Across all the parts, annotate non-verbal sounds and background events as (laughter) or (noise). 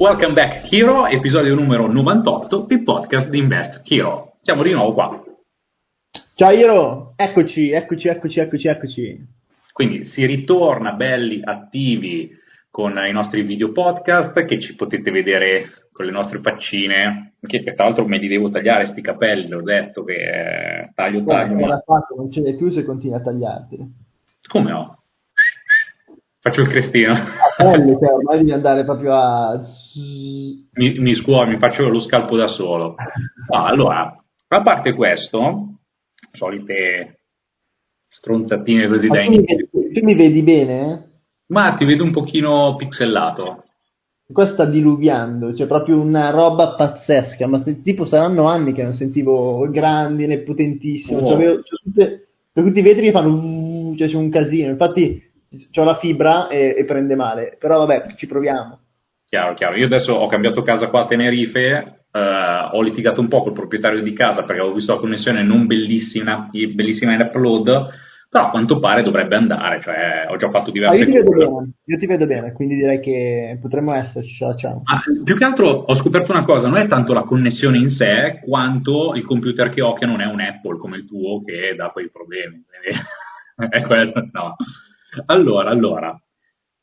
Welcome back Hero, episodio numero 98 del podcast di Invest Hero. Siamo di nuovo qua. Ciao Hero, eccoci, eccoci, eccoci, eccoci, eccoci. Quindi si ritorna belli, attivi con i nostri video podcast che ci potete vedere con le nostre faccine, che tra l'altro me li devo tagliare sti capelli, l'ho detto che eh, taglio taglio. Ma... Fatto, non ce n'è più se continui a tagliarti. Come no? Faccio il crestino. Bello, cioè, ormai devi andare proprio a... Mi, mi scuoio, mi faccio lo scalpo da solo. No, allora, a parte questo, solite stronzatine così Ma da tu, mi vedi, tu mi vedi bene? Ma ti vedo un pochino pixelato. Qua sta diluviando, cioè proprio una roba pazzesca, ma tipo saranno anni che non sentivo grandi né potentissimo, Oh. cioè, avevo- cioè, tutte, per tutti i vetri che fanno, cioè c'è un casino, infatti ho la fibra e, e prende male, però vabbè, ci proviamo. Chiaro, chiaro. Io adesso ho cambiato casa qua a Tenerife, eh, ho litigato un po' col proprietario di casa perché avevo visto la connessione non bellissima, bellissima in upload, però a quanto pare dovrebbe andare, cioè ho già fatto Ah, diverse io cose. bene, io ti vedo bene, quindi direi che potremmo esserci, ce la facciamo. Ma più che altro ho scoperto una cosa, non è tanto la connessione in sé, quanto il computer che ho che non è un Apple come il tuo che dà quei problemi. (laughs) È quello, no. Allora, allora,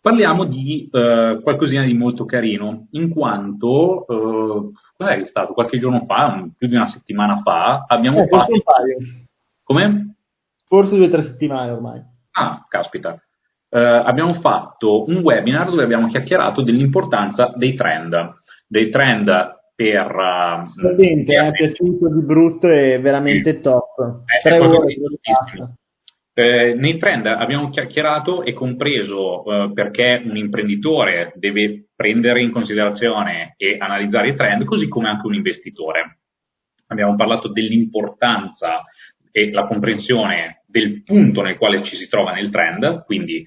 parliamo di eh, qualcosina di molto carino, in quanto, eh, qual è stato? Qualche giorno fa, un- più di una settimana fa, abbiamo Eh, fatto... Come? forse due o tre settimane ormai. Ah, caspita. Eh, abbiamo fatto un webinar dove abbiamo chiacchierato dell'importanza dei trend, dei trend per... eh, Potente, per- mi è piaciuto di brutto e veramente top. Eh, Tre ore. Eh, nei trend abbiamo chiacchierato e compreso eh, perché un imprenditore deve prendere in considerazione e analizzare i trend, così come anche un investitore. Abbiamo parlato dell'importanza e la comprensione del punto nel quale ci si trova nel trend, quindi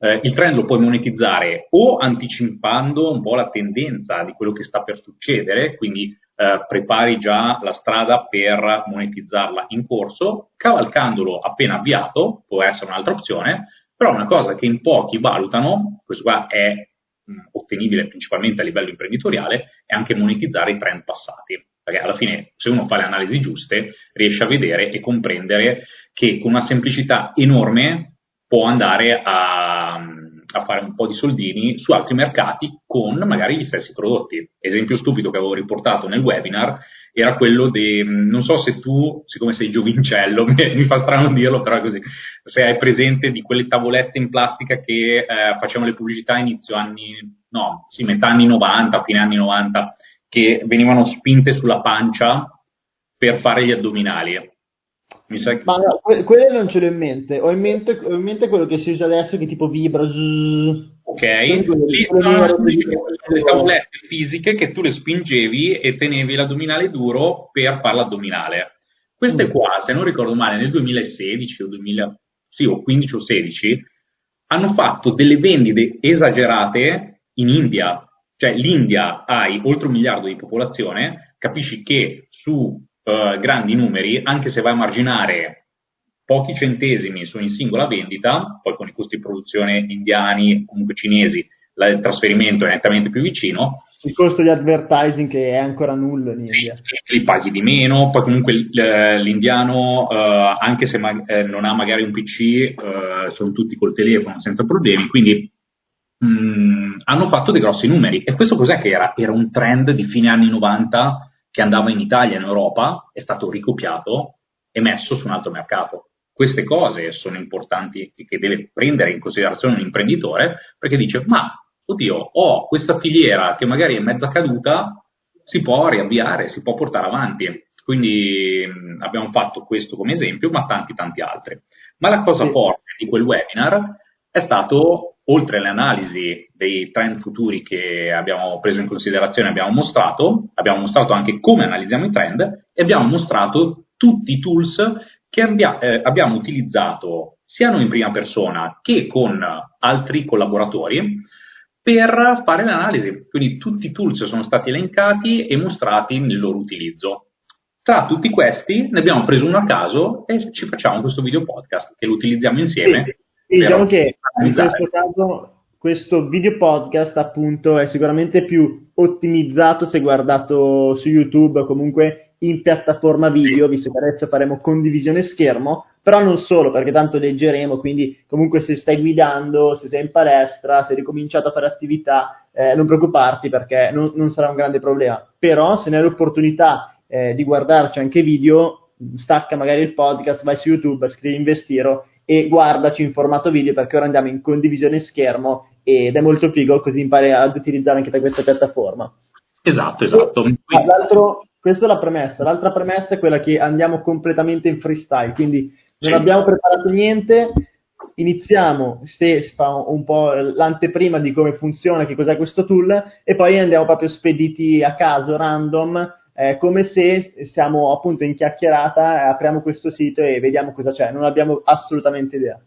eh, il trend lo puoi monetizzare o anticipando un po' la tendenza di quello che sta per succedere, quindi eh, prepari già la strada per monetizzarla in corso, cavalcandolo appena avviato, può essere un'altra opzione, però una cosa che in pochi valutano, questo qua è mh, ottenibile principalmente a livello imprenditoriale, è anche monetizzare i trend passati. Perché alla fine, se uno fa le analisi giuste, riesce a vedere e comprendere che con una semplicità enorme può andare a, a fare un po' di soldini su altri mercati con magari gli stessi prodotti. Esempio stupido che avevo riportato nel webinar era quello di, non so se tu, siccome sei giovincello, (laughs) mi, fa strano dirlo, però è così, se hai presente di quelle tavolette in plastica che eh, facevano le pubblicità inizio anni, no, sì, metà anni 90, fine anni 90, che venivano spinte sulla pancia per fare gli addominali. Mi sa che... Ma no, que- quelle non ce l'ho in mente. Ho in mente, ho in mente quello che si usa adesso che tipo vibra. zzz. Ok, lì quello- sono le tavolette fisiche che tu le spingevi e tenevi l'addominale duro per fare l'addominale. Queste Mm. qua, se non ricordo male, nel 2016 o 2000, sì, o 15 o 16, hanno fatto delle vendite esagerate in India. Cioè l'India hai oltre un miliardo di popolazione, capisci che su eh, grandi numeri, anche se vai a marginare pochi centesimi su ogni singola vendita, poi con i costi di produzione indiani, comunque cinesi, la- il trasferimento è nettamente più vicino, Il costo di advertising che è ancora nullo in India. li paghi di meno, poi comunque l- l'indiano, eh, anche se ma- eh, non ha magari un PC, eh, sono tutti col telefono senza problemi, quindi mh, hanno fatto dei grossi numeri. E questo cos'è che era? Era un trend di fine anni 90 che andava in Italia in Europa, è stato ricopiato e messo su un altro mercato. Queste cose sono importanti e che deve prendere in considerazione un imprenditore perché dice ma oddio ho questa filiera che magari è mezza caduta si può riavviare, si può portare avanti. Quindi abbiamo fatto questo come esempio, ma tanti tanti altri. Ma la cosa Sì. forte di quel webinar è stato, oltre alle analisi dei trend futuri che abbiamo preso in considerazione, abbiamo mostrato, abbiamo mostrato anche come analizziamo i trend e abbiamo mostrato tutti i tools che abbia- eh, abbiamo utilizzato sia noi in prima persona che con altri collaboratori per fare l'analisi. Quindi tutti i tools sono stati elencati e mostrati nel loro utilizzo. Tra tutti questi ne abbiamo preso uno a caso e ci facciamo questo video podcast che lo utilizziamo insieme. Sì, diciamo che in questo caso questo video podcast appunto è sicuramente più ottimizzato se guardato su YouTube o comunque in piattaforma video, visto che adesso faremo condivisione schermo, però non solo, perché tanto leggeremo, quindi comunque se stai guidando, se sei in palestra, se hai ricominciato a fare attività, eh, non preoccuparti perché non, non, sarà un grande problema. Però se ne hai l'opportunità eh, di guardarci anche video, stacca magari il podcast, vai su YouTube, scrivi Investiro e guardaci in formato video perché ora andiamo in condivisione schermo ed è molto figo così impari ad utilizzare anche da questa piattaforma. Esatto, esatto. E, questa è la premessa. L'altra premessa è quella che andiamo completamente in freestyle, quindi non sì. abbiamo preparato niente, iniziamo, se fa un po' l'anteprima di come funziona, che cos'è questo tool, e poi andiamo proprio spediti a caso, random, eh, come se siamo appunto in chiacchierata, apriamo questo sito e vediamo cosa c'è, non abbiamo assolutamente idea.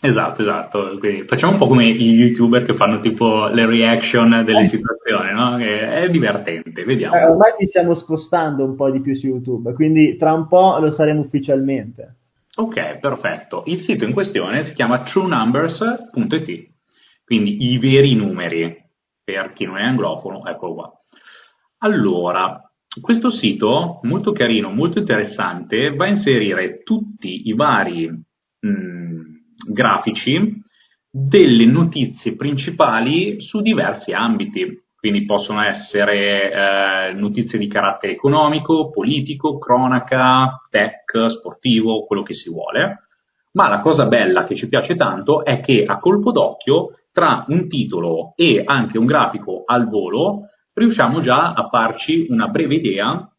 Esatto, esatto. Quindi facciamo un po' come gli youtuber che fanno tipo le reaction delle eh. situazioni, no? Che è divertente, vediamo. Eh, ormai ci stiamo spostando un po' di più su YouTube, quindi tra un po' lo saremo ufficialmente. Ok, perfetto. Il sito in questione si chiama truenumbers.it, quindi i veri numeri, per chi non è anglofono, eccolo qua. Allora, questo sito, molto carino, molto interessante, va a inserire tutti i vari... Mh, mm, grafici delle notizie principali su diversi ambiti. Quindi possono essere eh, notizie di carattere economico, politico, cronaca, tech, sportivo, quello che si vuole. Ma la cosa bella che ci piace tanto è che a colpo d'occhio, tra un titolo e anche un grafico al volo, riusciamo già a farci una breve idea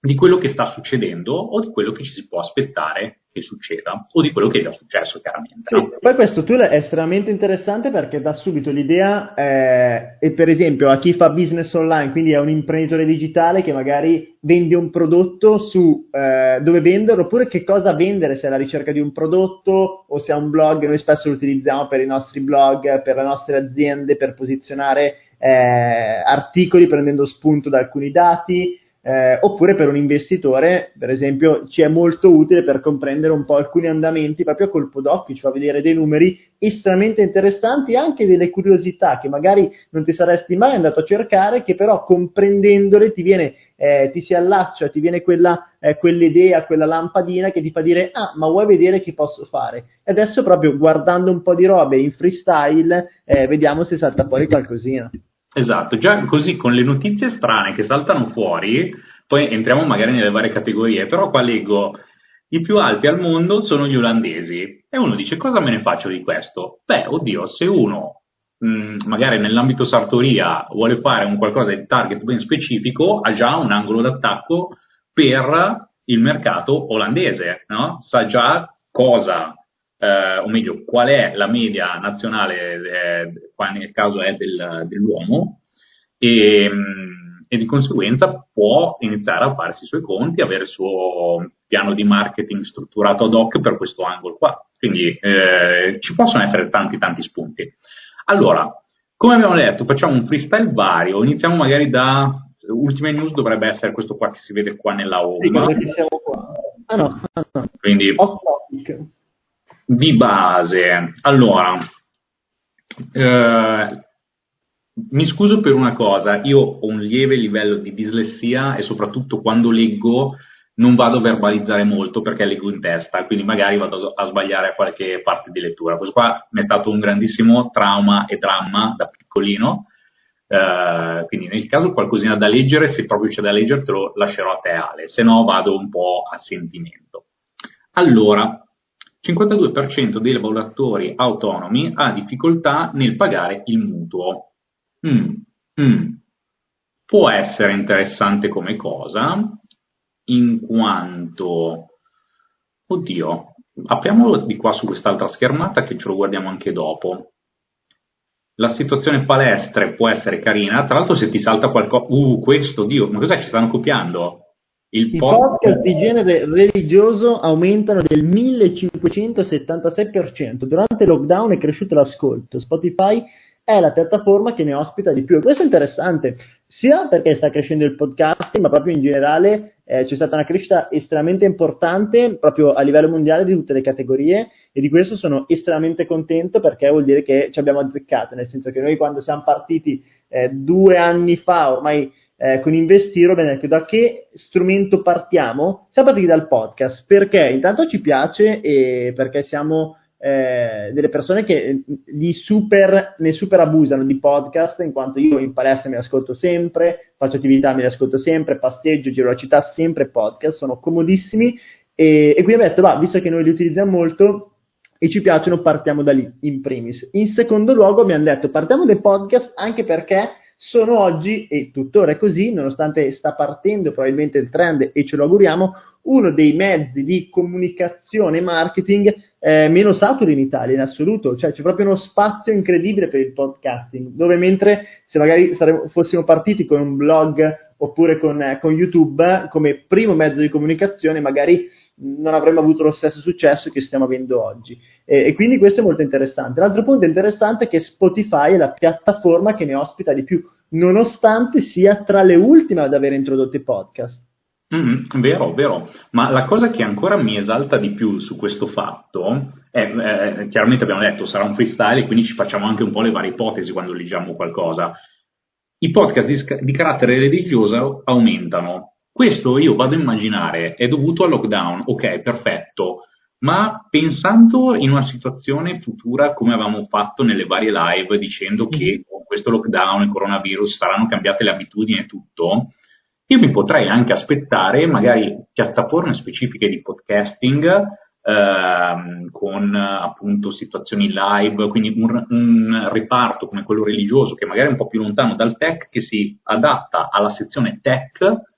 di quello che sta succedendo o di quello che ci si può aspettare che succeda o di quello che è già successo chiaramente. Sì? Poi questo tool è estremamente interessante perché dà subito l'idea eh, e per esempio a chi fa business online, quindi è un imprenditore digitale che magari vende un prodotto su eh, dove venderlo oppure che cosa vendere se è alla ricerca di un prodotto o se ha un blog, noi spesso lo utilizziamo per i nostri blog, per le nostre aziende, per posizionare eh, articoli prendendo spunto da alcuni dati eh, oppure per un investitore, per esempio, ci è molto utile per comprendere un po' alcuni andamenti proprio a colpo d'occhio, ci fa vedere dei numeri estremamente interessanti, anche delle curiosità che magari non ti saresti mai andato a cercare, che però comprendendole ti viene, eh, ti si allaccia, ti viene quella, eh, quell'idea, quella lampadina che ti fa dire, ah, ma vuoi vedere che posso fare? E adesso proprio guardando un po' di robe in freestyle, eh, vediamo se salta fuori qualcosina. Esatto, già così con le notizie strane che saltano fuori, poi entriamo magari nelle varie categorie, però qua leggo i più alti al mondo sono gli olandesi e uno dice cosa me ne faccio di questo? Beh, oddio, se uno mh, mm, magari nell'ambito sartoria vuole fare un qualcosa di target ben specifico, ha già un angolo d'attacco per il mercato olandese, no? sa già cosa eh, o meglio, qual è la media nazionale, eh, qua nel caso è del, dell'uomo, e, e, di conseguenza può iniziare a farsi i suoi conti, avere il suo piano di marketing strutturato ad hoc per questo angolo qua. Quindi eh, ci possono essere tanti tanti spunti. Allora, come abbiamo detto, facciamo un freestyle vario, iniziamo magari da ultime news dovrebbe essere questo qua che si vede qua nella home. Sì, siamo qua. Ah no, ah no. Quindi, di base. Allora, eh, mi scuso per una cosa, io ho un lieve livello di dislessia e soprattutto quando leggo non vado a verbalizzare molto perché leggo in testa, quindi magari vado a sbagliare a qualche parte di lettura. Questo qua mi è stato un grandissimo trauma e dramma da piccolino, eh, quindi nel caso qualcosina da leggere, se proprio c'è da leggere te lo lascerò a te Ale, se no vado un po' a sentimento. Allora, 52% dei lavoratori autonomi ha difficoltà nel pagare il mutuo. Mm, mm. Può essere interessante come cosa, in quanto, oddio, apriamolo di qua su quest'altra schermata che ce lo guardiamo anche dopo. La situazione palestre può essere carina, tra l'altro se ti salta qualcosa, uh, questo, Dio, ma cos'è? Ci stanno copiando? I podcast di genere religioso aumentano del 1576%. Durante il lockdown è cresciuto l'ascolto. Spotify è la piattaforma che ne ospita di più. E questo è interessante, sia perché sta crescendo il podcasting, ma proprio in generale eh, c'è stata una crescita estremamente importante proprio a livello mondiale di tutte le categorie e di questo sono estremamente contento perché vuol dire che ci abbiamo azzeccato, nel senso che noi quando siamo partiti eh, due anni fa ormai eh, con Investiro abbiamo detto da che strumento partiamo? Siamo partiti dal podcast perché intanto ci piace e perché siamo eh, delle persone che li super, ne super abusano di podcast, in quanto io in palestra mi ascolto sempre, faccio attività, me li ascolto sempre, passeggio, giro la città, sempre podcast, sono comodissimi e, e quindi ho detto, va, visto che noi li utilizziamo molto e ci piacciono, partiamo da lì, in primis. In secondo luogo abbiamo detto, partiamo dai podcast anche perché sono oggi, e tuttora è così, nonostante sta partendo probabilmente il trend e ce lo auguriamo, uno dei mezzi di comunicazione e marketing eh, meno saturi in Italia in assoluto, cioè c'è proprio uno spazio incredibile per il podcasting, dove mentre se magari saremmo, fossimo partiti con un blog oppure con, eh, con, YouTube come primo mezzo di comunicazione, magari non avremmo avuto lo stesso successo che stiamo avendo oggi. E, e, quindi questo è molto interessante. L'altro punto interessante è che Spotify è la piattaforma che ne ospita di più, nonostante sia tra le ultime ad aver introdotto i podcast. Mm, vero, vero, ma la cosa che ancora mi esalta di più su questo fatto è, eh, chiaramente abbiamo detto sarà un freestyle e quindi ci facciamo anche un po' le varie ipotesi quando leggiamo qualcosa. I podcast di, di carattere religioso aumentano. Questo io vado a immaginare è dovuto al lockdown, ok, perfetto, ma pensando in una situazione futura come avevamo fatto nelle varie live dicendo che con questo lockdown, il coronavirus saranno cambiate le abitudini e tutto, io mi potrei anche aspettare magari piattaforme specifiche di podcasting ehm, con appunto situazioni live, quindi un, un, reparto come quello religioso che magari è un po' più lontano dal tech, che si adatta alla sezione tech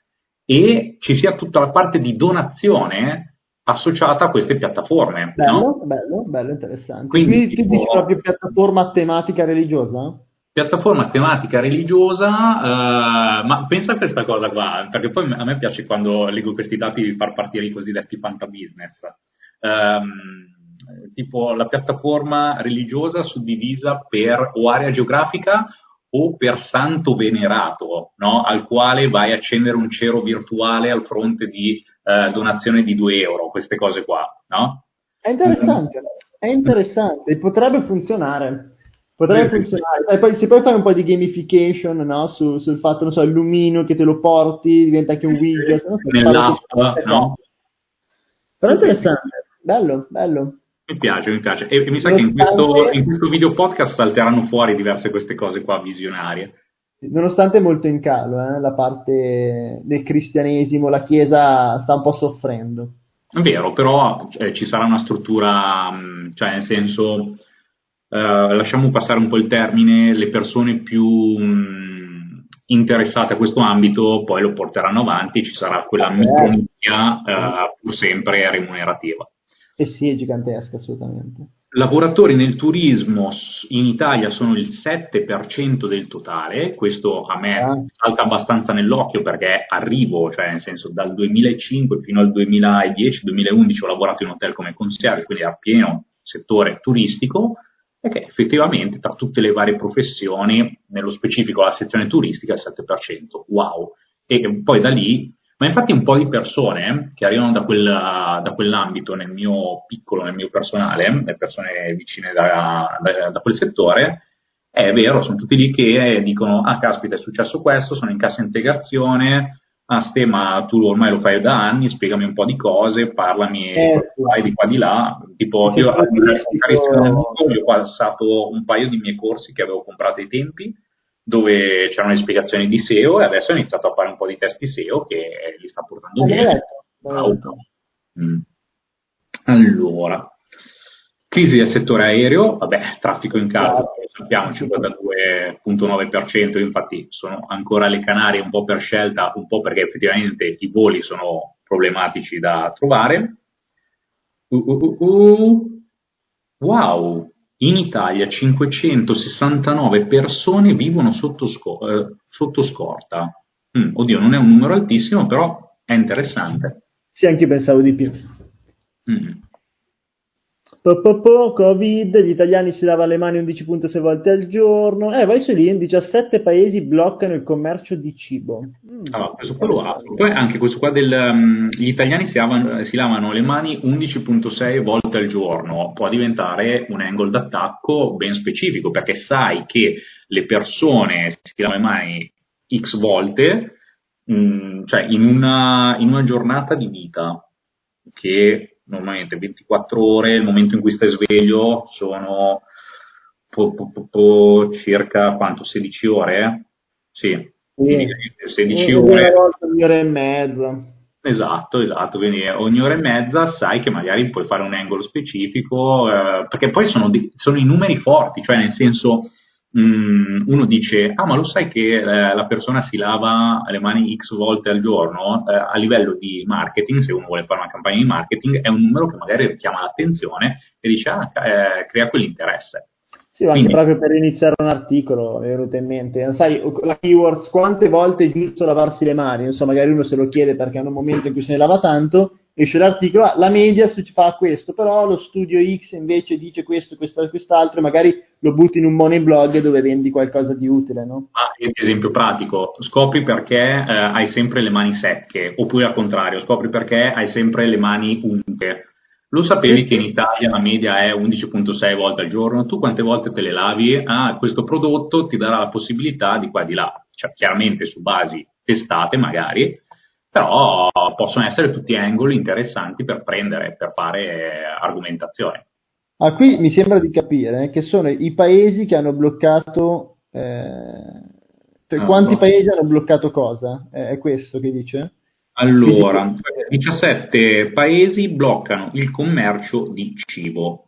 e ci sia tutta la parte di donazione associata a queste piattaforme. Bello, no? bello, bello, interessante. Quindi, Quindi tu dici proprio piattaforma tematica religiosa? piattaforma tematica religiosa, uh, ma pensa a questa cosa qua, perché poi a me piace quando leggo questi dati far partire i cosiddetti fantabusiness. Um, tipo la piattaforma religiosa suddivisa per o area geografica o per santo venerato, no? al quale vai a accendere un cero virtuale al fronte di uh, donazione di 2 euro, queste cose qua. No? È interessante, è interessante, potrebbe funzionare. Potrebbe funzionare. E poi, se poi fai un po' di gamification no? Su, sul fatto, non so, il lumino che te lo porti, diventa anche un widget. So, Nell'app, no? Però interessante, bello, bello. Mi piace, mi piace. E, e mi sa che in questo, in questo, video podcast salteranno fuori diverse queste cose qua visionarie. Nonostante molto in calo, eh, la parte del cristianesimo, la Chiesa sta un po' soffrendo. È vero, però eh, ci sarà una struttura, cioè nel senso eh, lasciamo passare un po' il termine, le persone più mh, interessate a questo ambito poi lo porteranno avanti e ci sarà quella eh. micronicchia eh, pur sempre remunerativa. Eh sì, è gigantesca assolutamente. Lavoratori nel turismo in Italia sono il 7% del totale, questo a me ah. salta abbastanza nell'occhio perché arrivo, cioè nel senso dal 2005 fino al 2010-2011 ho lavorato in hotel come concierge, quindi a pieno settore turistico, è che effettivamente tra tutte le varie professioni, nello specifico la sezione turistica, il 7%. Wow! E poi da lì, ma infatti un po' di persone eh, che arrivano da, quel, da quell'ambito nel mio piccolo, nel mio personale, le persone vicine da, da, da quel settore, è vero, sono tutti lì che dicono, ah caspita è successo questo, sono in cassa integrazione, ah Ste, ma tu ormai lo fai da anni, spiegami un po' di cose, parlami eh, di qua di là, tipo io ho passato un paio di miei corsi che avevo comprato ai tempi, dove c'erano le spiegazioni di SEO e adesso ho iniziato a fare un po' di testi SEO che li sta portando bene. Mm. Allora, Crisi del settore aereo, vabbè, traffico in calo, sappiamo 52.9%, infatti sono ancora le Canarie un po' per scelta, un po' perché effettivamente i voli sono problematici da trovare. Uh, uh, uh, wow, in Italia 569 persone vivono sotto, eh, sotto scorta. Mm, oddio, non è un numero altissimo, però è interessante. Sì, anche io pensavo di più. Mm. Po, Covid, gli italiani si lavano le mani 11.6 volte al giorno. Eh, vai su lì, in 17 paesi bloccano il commercio di cibo. Mm, allora, questo qua lo apro. Poi anche questo qua del... Um, gli italiani si lavano, si lavano, le mani 11.6 volte al giorno. Può diventare un angle d'attacco ben specifico, perché sai che le persone si lavano le mani x volte, mh, mm, cioè in una, in una giornata di vita, che normalmente 24 ore, il momento in cui stai sveglio sono po, po, po, circa quanto, 16 ore? Sì, sì. 16 ore. Ogni ora e mezza. Esatto, esatto, quindi ogni ora e mezza sai che magari puoi fare un angolo specifico, eh, perché poi sono, sono i numeri forti, cioè nel senso Mm, uno dice, ah ma lo sai che eh, la persona si lava le mani x volte al giorno, eh, a livello di marketing, se uno vuole fare una campagna di marketing, è un numero che magari richiama l'attenzione e dice, ah, eh, crea quell'interesse. Sì, anche Quindi, proprio per iniziare un articolo, è venuto in mente. Sai, la keywords, quante volte è giusto lavarsi le mani? Non so, magari uno se lo chiede perché è un momento in cui se ne lava tanto, esce l'articolo, ah, la media fa questo, però lo studio X invece dice questo, questo, quest'altro, e magari lo butti in un money blog dove vendi qualcosa di utile, no? Ah, esempio pratico, scopri perché eh, hai sempre le mani secche, oppure al contrario, scopri perché hai sempre le mani unte. Lo sapevi che in Italia la media è 11.6 volte al giorno? Tu quante volte te le lavi? Ah, questo prodotto ti darà la possibilità di qua e di là, cioè chiaramente su basi testate magari, però possono essere tutti angoli interessanti per prendere, per fare argomentazione. Ah, qui mi sembra di capire che sono i paesi che hanno bloccato. Eh, ah, quanti no. paesi hanno bloccato cosa? Eh, è questo che dice? Allora, 17 paesi bloccano il commercio di cibo.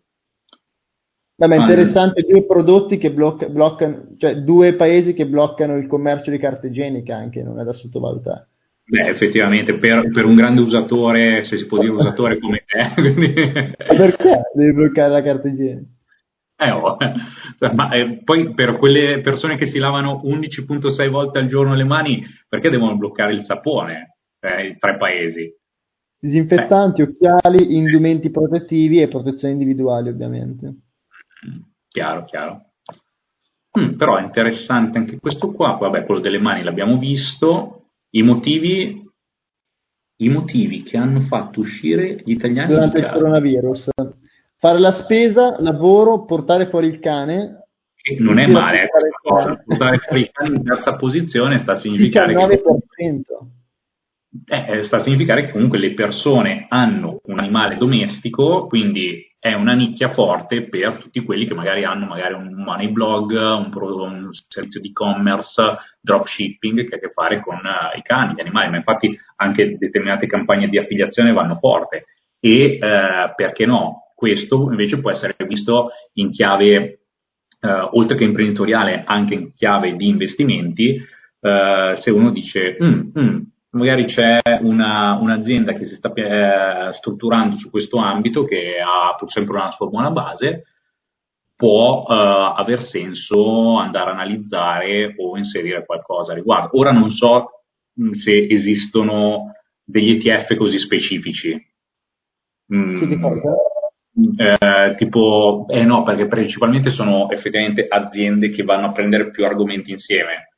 Vabbè, interessante, due prodotti che blocca, bloccano, cioè due paesi che bloccano il commercio di carta igienica anche, non è da sottovalutare. Beh, effettivamente, per, per, un grande usatore, se si può dire usatore come te. (laughs) Quindi... Perché devi bloccare la carta igienica? Eh, oh. Ma eh, poi per quelle persone che si lavano 11.6 volte al giorno le mani, perché devono bloccare il sapone eh, i tre paesi? Disinfettanti, eh. occhiali, indumenti protettivi e protezioni individuali, ovviamente. Chiaro, chiaro. Mm, però è interessante anche questo qua. Vabbè, quello delle mani l'abbiamo visto. I motivi, I motivi che hanno fatto uscire gli italiani durante il coronavirus. Fare la spesa, lavoro, portare fuori il cane. Che non è male, portare, portare fuori il cane in terza posizione sta a significare 19%. che eh, sta a significare che comunque le persone hanno un animale domestico, quindi è una nicchia forte per tutti quelli che magari hanno magari un money blog, un, un servizio di e-commerce, dropshipping che ha a che fare con uh, i cani, gli animali, ma infatti anche determinate campagne di affiliazione vanno forte e uh, perché no? Questo invece può essere visto in chiave, uh, oltre che imprenditoriale, anche in chiave di investimenti, se uno dice mm, mm, magari c'è una, un'azienda che si sta eh, strutturando su questo ambito che ha pur sempre una sua buona base, può eh, aver senso andare a analizzare o inserire qualcosa a riguardo. Ora non so mm, se esistono degli ETF così specifici. Mm, eh, tipo, eh no, perché principalmente sono effettivamente aziende che vanno a prendere più argomenti insieme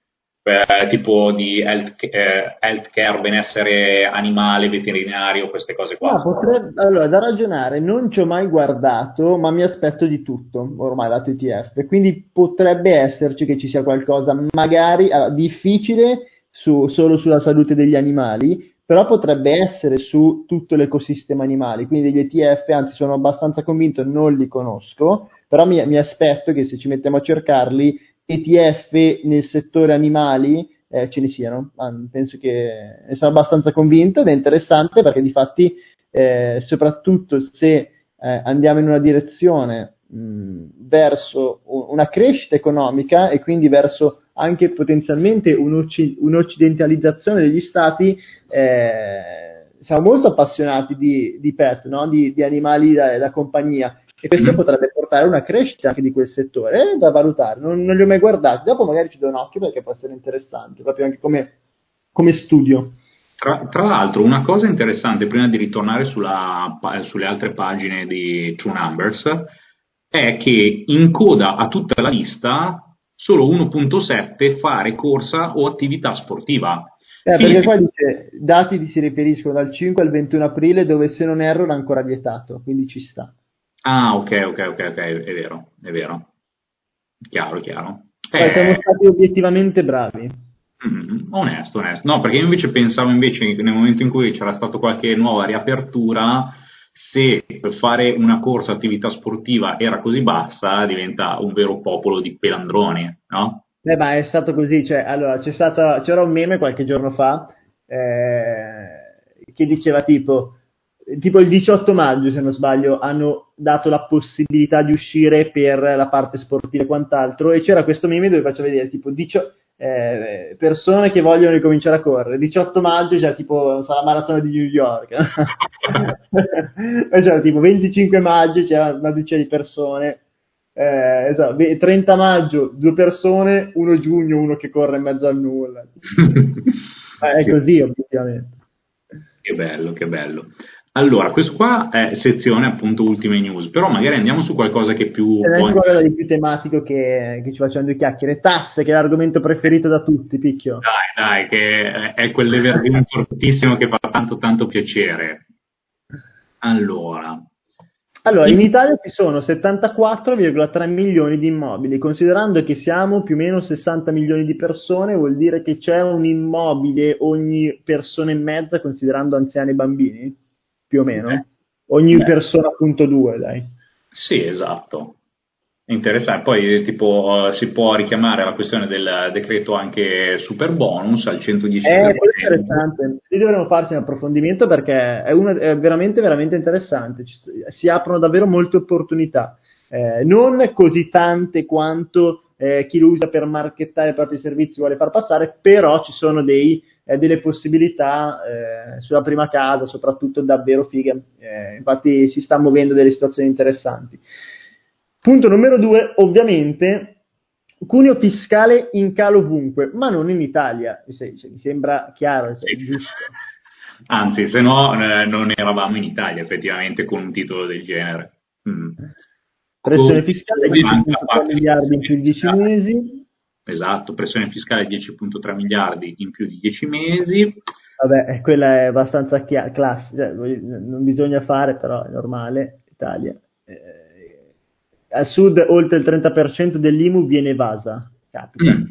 eh, tipo di health, eh, healthcare, benessere animale, veterinario, queste cose qua? No, potrebbe, allora, da ragionare, non ci ho mai guardato, ma mi aspetto di tutto, ormai lato ETF, quindi potrebbe esserci che ci sia qualcosa magari allora, difficile su, solo sulla salute degli animali, però potrebbe essere su tutto l'ecosistema animale, quindi degli ETF, anzi sono abbastanza convinto, non li conosco, però mi, mi aspetto che se ci mettiamo a cercarli ETF nel settore animali eh, ce ne siano. Penso che ne sono abbastanza convinto ed è interessante perché di fatti, eh, soprattutto se eh, andiamo in una direzione mh, verso una crescita economica e quindi verso anche potenzialmente un'occ- un'occidentalizzazione degli stati, eh, siamo molto appassionati di, di pet, no? di, di, animali da, da compagnia e questo mm. potrebbe portare una crescita anche di quel settore, è da valutare, non, non, li ho mai guardati, dopo magari ci do un occhio perché può essere interessante, proprio anche come, come studio. Tra, tra, l'altro, una cosa interessante, prima di ritornare sulla, sulle altre pagine di True Numbers, è che in coda a tutta la lista solo 1.7 fare corsa o attività sportiva. Eh, perché qua dice dati si riferiscono dal 5 al 21 aprile dove se non erro era ancora vietato, quindi ci sta. Ah, ok, ok, ok, ok, è vero, è vero. Chiaro, chiaro. Eh, siamo stati obiettivamente bravi. Mm, onesto, onesto. No, perché io invece pensavo invece nel momento in cui c'era stata qualche nuova riapertura, se per fare una corsa attività sportiva era così bassa, diventa un vero popolo di pelandroni, no? Beh, ma è stato così, cioè, allora, c'è stato, c'era un meme qualche giorno fa eh, che diceva tipo, tipo il 18 maggio, se non sbaglio, hanno dato la possibilità di uscire per la parte sportiva e quant'altro, e c'era questo meme dove faccio vedere tipo 18, eh, persone che vogliono ricominciare a correre. 18 maggio c'è tipo so, la maratona di New York, (laughs) c'era tipo 25 maggio c'era una decina di persone eh, esatto, 30 maggio due persone, 1 giugno uno che corre in mezzo al nulla. (laughs) è così obiettivamente. Che bello, che bello. Allora, questo qua è sezione appunto ultime news, però magari andiamo su qualcosa che è più... È qualcosa di più tematico che, che, ci facciamo due chiacchiere. Tasse, che è l'argomento preferito da tutti, picchio. Dai, dai, che è quell'evergreen fortissimo che fa tanto tanto piacere. Allora, allora, in Italia ci sono 74,3 milioni di immobili, considerando che siamo più o meno 60 milioni di persone, vuol dire che c'è un immobile ogni persona e mezza, considerando anziani e bambini, più o meno. Ogni Beh. persona punto due, dai. Sì, esatto. Interessante, poi tipo si può richiamare la questione del decreto anche super bonus al 110%. Eh, interessante, lì dovremmo farci un approfondimento perché è, una, è veramente, veramente interessante, si aprono davvero molte opportunità, eh, non così tante quanto eh, chi lo usa per markettare i propri servizi vuole far passare, però ci sono dei, eh, delle possibilità eh, sulla prima casa, soprattutto davvero fighe, eh, infatti si sta muovendo delle situazioni interessanti. Punto numero due, ovviamente, cuneo fiscale in calo ovunque, ma non in Italia, mi sembra chiaro, sì. giusto. Anzi, se no eh, non eravamo in Italia effettivamente con un titolo del genere. Mm. Pressione fiscale 10.3 miliardi in più di 10 mesi. Esatto, pressione fiscale 10.3 miliardi in più di 10 mesi. Vabbè, quella è abbastanza chia- classica, cioè, non bisogna fare, però è normale, Italia. Eh, al sud oltre il 30% dell'IMU viene evasa. Mm.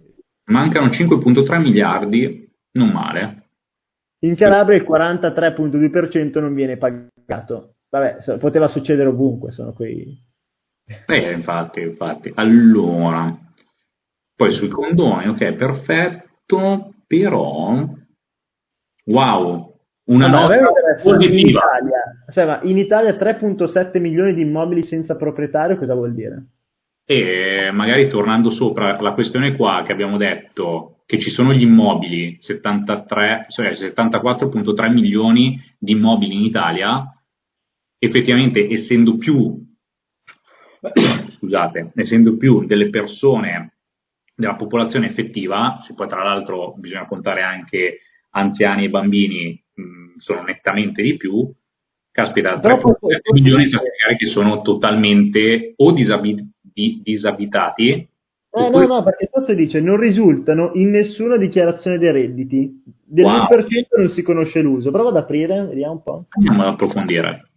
Mancano 5.3 miliardi, non male. In Calabria il 43.2% non viene pagato. Vabbè, poteva succedere ovunque, sono quei... Eh, infatti, infatti. Allora, poi sui condoni, ok, perfetto, però... Wow, una nota positiva. In Italia, in Italia 3.7 milioni di immobili senza proprietario, cosa vuol dire? E magari tornando sopra la questione qua che abbiamo detto che ci sono gli immobili, 73, cioè 74.3 milioni di immobili in Italia, effettivamente essendo più, (coughs) scusate, essendo più delle persone della popolazione effettiva, se poi tra l'altro bisogna contare anche anziani e bambini mh, sono nettamente di più, caspita, 3 milioni da spiegare che sono totalmente o disabit- di- disabitati. Eh. No, no, perché sotto dice non risultano in nessuna dichiarazione dei redditi. Del wow. 1% non si conosce l'uso. Prova ad aprire, vediamo un po'. Andiamo ad approfondire.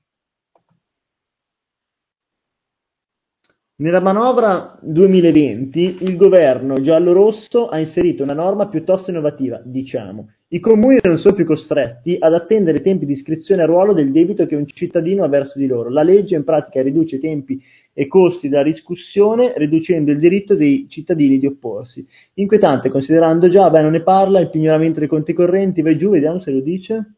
Nella manovra 2020 il governo giallo-rosso ha inserito una norma piuttosto innovativa, diciamo. I comuni non sono più costretti ad attendere i tempi di iscrizione a ruolo del debito che un cittadino ha verso di loro. La legge in pratica riduce i tempi e costi della riscussione, riducendo il diritto dei cittadini di opporsi. Inquietante, considerando già, beh, non ne parla, il pignoramento dei conti correnti, vai giù, vediamo se lo dice.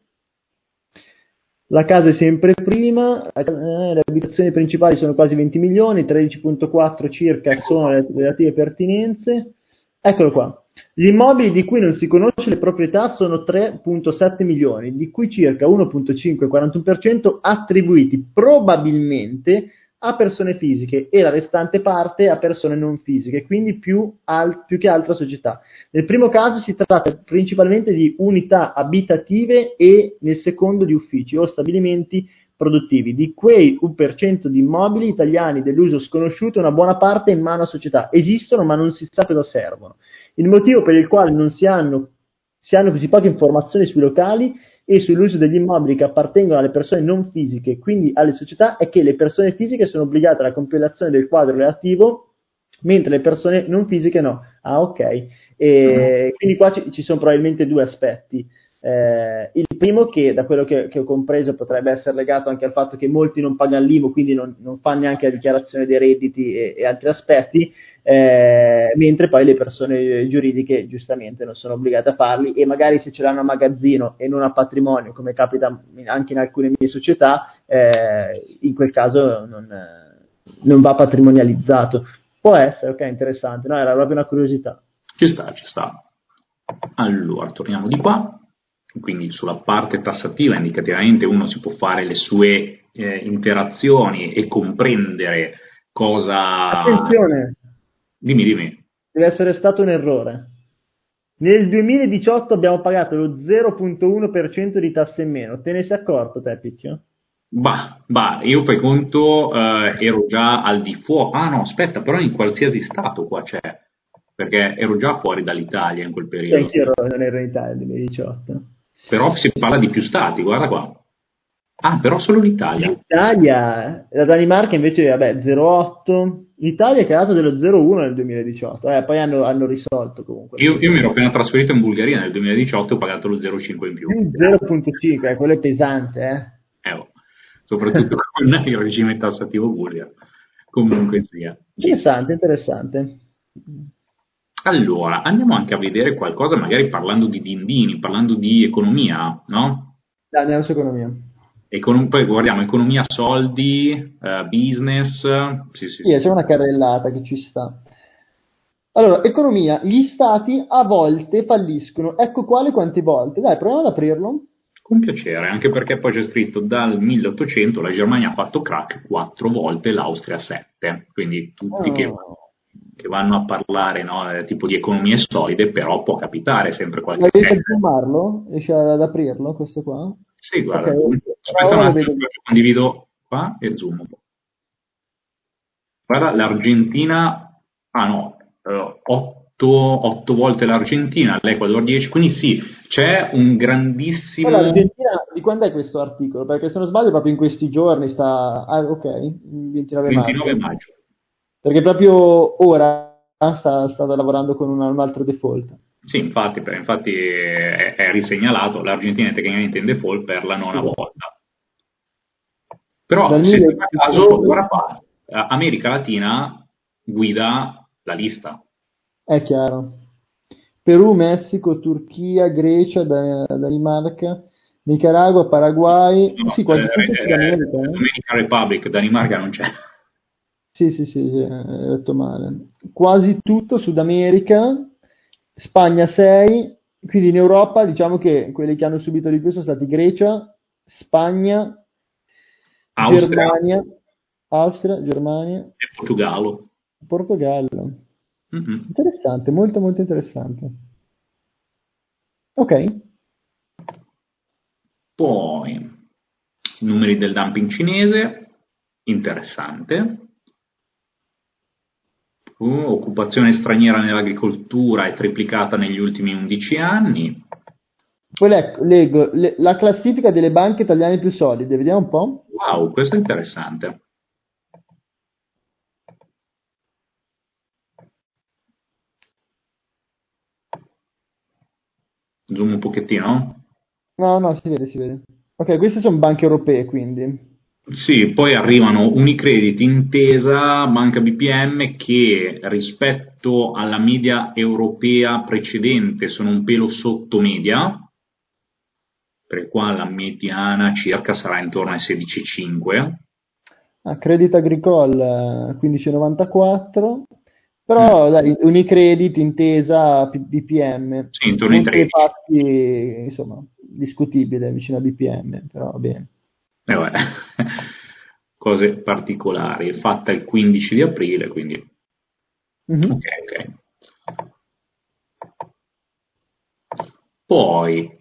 La casa è sempre prima, eh, le abitazioni principali sono quasi 20 milioni, 13.4 circa sono le relative pertinenze. Eccolo qua. Gli immobili di cui non si conosce le proprietà sono 3.7 milioni, di cui circa 1.5-41% attribuiti probabilmente a persone fisiche e la restante parte a persone non fisiche, quindi più, al, più che altra società. Nel primo caso si tratta principalmente di unità abitative e nel secondo di uffici o stabilimenti produttivi. Di quei 1% di immobili italiani dell'uso sconosciuto, una buona parte è in mano a società. Esistono ma non si sa cosa servono. Il motivo per il quale non si hanno, si hanno così poche informazioni sui locali e sull'uso degli immobili che appartengono alle persone non fisiche, quindi alle società, è che le persone fisiche sono obbligate alla compilazione del quadro relativo, mentre le persone non fisiche no. Ah, ok. E uh-huh. Quindi qua ci, ci sono probabilmente due aspetti. Eh, il primo che da quello che, che, ho compreso potrebbe essere legato anche al fatto che molti non pagano l'IMU, quindi non, non fanno neanche la dichiarazione dei redditi e, e altri aspetti, eh, mentre poi le persone giuridiche giustamente non sono obbligate a farli e magari se ce l'hanno a magazzino e non a patrimonio, come capita anche in alcune mie società, eh, in quel caso non, non, va patrimonializzato. Può essere, ok, interessante, no, era proprio una curiosità. Ci sta, ci sta. Allora, torniamo di qua quindi sulla parte tassativa indicativamente uno si può fare le sue eh, interazioni e comprendere cosa... Attenzione! Dimmi, dimmi. Deve essere stato un errore. Nel 2018 abbiamo pagato lo 0.1% di tasse in meno. Te ne sei accorto te, Picchio? Bah, bah, io fai conto, eh, ero già al di fuori. Ah no, aspetta, però in qualsiasi stato qua c'è. Perché ero già fuori dall'Italia in quel periodo. Sì, ero, non ero in Italia nel 2018. Però si parla di più stati, guarda qua. Ah, però solo l'Italia. L'Italia, la Danimarca invece, vabbè, 0,8. L'Italia è creata dello 0,1 nel 2018, eh, poi hanno, hanno, risolto comunque. Io, io, mi ero appena trasferito in Bulgaria nel 2018 e ho pagato lo 0,5 in più. 0,5, eh, quello è pesante, eh. eh oh. Soprattutto (laughs) con il regime tassativo bulgaro. Comunque sia. Interessante, interessante. Allora, andiamo anche a vedere qualcosa, magari parlando di dindini, parlando di economia, no? Andiamo su economia. Econom- poi guardiamo economia, soldi, uh, business. Sì, sì, sì, c'è una carrellata che ci sta. Allora, economia, gli stati a volte falliscono. Ecco quale quante volte. Dai, proviamo ad aprirlo. Con piacere, anche perché poi c'è scritto dal 1800 la Germania ha fatto crack quattro volte, l'Austria sette. Quindi tutti oh. che che vanno a parlare no, eh, tipo di economie solide, però può capitare sempre qualche cosa. Riesci a zoomarlo? Riesci ad aprirlo questo qua? Sì, guarda, okay. aspetta un attimo, condivido qua e zoom un po'. Guarda, l'Argentina, ah no, 8, uh, 8 volte l'Argentina, l'Ecuador 10, quindi sì, c'è un grandissimo... Allora, l'Argentina, di quando è questo articolo? Perché se non sbaglio proprio in questi giorni sta... Ah, ok, 29 maggio. 29 maggio. Perché proprio ora sta, sta lavorando con una, un altro default. Sì, infatti, infatti è, è, risegnalato, l'Argentina è tecnicamente in default per la nona volta. Però Dal se in caso, guarda qua, America Latina guida la lista. È chiaro. Perù, Messico, Turchia, Grecia, Danimarca, Nicaragua, Paraguay, no, sì, quasi eh, eh, America, eh. Dominican Republic, Danimarca non c'è. Sì, sì, sì, sì, hai detto male. Quasi tutto Sud America, Spagna 6, quindi in Europa diciamo che quelli che hanno subito di più sono stati Grecia, Spagna, Austria. Germania, Austria, Germania e Portogallo. Portogallo. Mm-hmm. Interessante, molto molto interessante. Ok. Poi, numeri del dumping cinese, interessante occupazione straniera nell'agricoltura è triplicata negli ultimi 11 anni. Poi leggo, leggo le, la classifica delle banche italiane più solide, vediamo un po'. Wow, questo è interessante. Zoom un pochettino? No, no, si vede, si vede. Ok, queste sono banche europee, quindi. Sì, poi arrivano Unicredit, Intesa, Banca BPM che rispetto alla media europea precedente sono un pelo sotto media, per qua la mediana circa sarà intorno ai 16,5. Ah, Credit Agricole 15,94, però mm. dai, Unicredit, Intesa, BPM. Sì, intorno ai 13. Fatti, insomma, discutibile vicino a BPM, però va bene. Eh (laughs) cose particolari, è fatta il 15 di aprile, quindi... Mm-hmm. Ok, ok. Poi...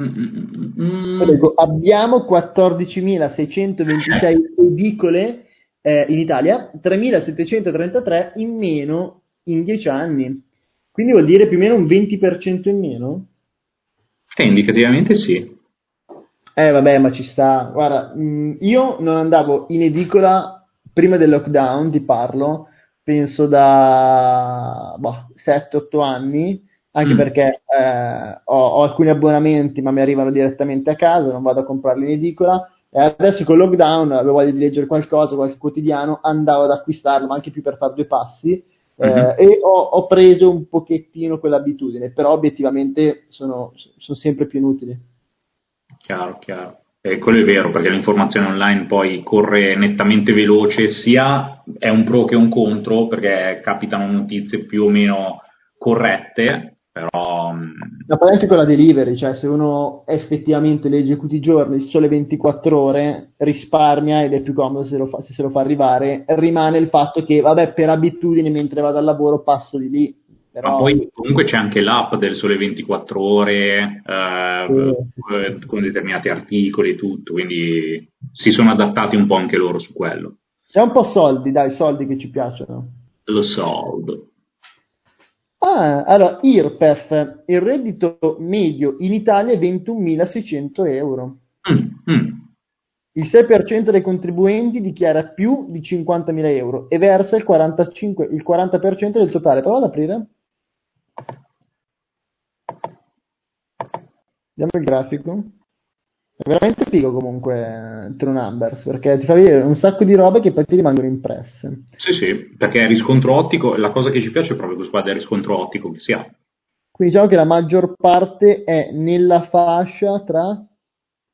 Mm-mm. abbiamo 14.626 edicole eh, in Italia, 3.733 in meno in 10 anni. Quindi vuol dire più o meno un 20% in meno? Eh, indicativamente sì. Eh vabbè, ma ci sta. Guarda, mm, io non andavo in edicola prima del lockdown, ti parlo, penso da boh, 7-8 anni, anche mm. perché eh, ho, ho, alcuni abbonamenti ma mi arrivano direttamente a casa, non vado a comprarli in edicola. E adesso con il lockdown avevo voglia di leggere qualcosa, qualche quotidiano, andavo ad acquistarlo, ma anche più per fare due passi. Mm-hmm. Eh, e ho, ho, preso un pochettino quell'abitudine, però obiettivamente sono, sono sempre più inutili. Chiaro, chiaro. Eh, quello è vero, perché l'informazione online poi corre nettamente veloce, sia è un pro che un contro, perché capitano notizie più o meno corrette, però... Mm, Ma poi anche con la delivery, cioè se uno effettivamente legge tutti i giorni, sole 24 ore, risparmia ed è più comodo se, fa, se se lo fa arrivare, rimane il fatto che, vabbè, per abitudine mentre vado al lavoro passo di lì, però... Ma poi comunque c'è anche l'app del Sole 24 ore eh, sì. con determinati articoli e tutto, quindi si sono adattati un po' anche loro su quello. C'è un po' soldi, dai, soldi che ci piacciono. Lo soldo. Ah, allora, IRPEF, il reddito medio in Italia è 21.600 euro. Mm, mm. Il 6% dei contribuenti dichiara più di 50.000 euro e versa il, 45, il 40% del totale. Prova ad aprire. Vediamo il grafico. È veramente figo comunque True Numbers perché ti fa vedere un sacco di robe che poi ti rimangono impresse. Sì, sì, perché è riscontro ottico, la cosa che ci piace è proprio questo qua del riscontro ottico che si ha. Quindi diciamo che la maggior parte è nella fascia tra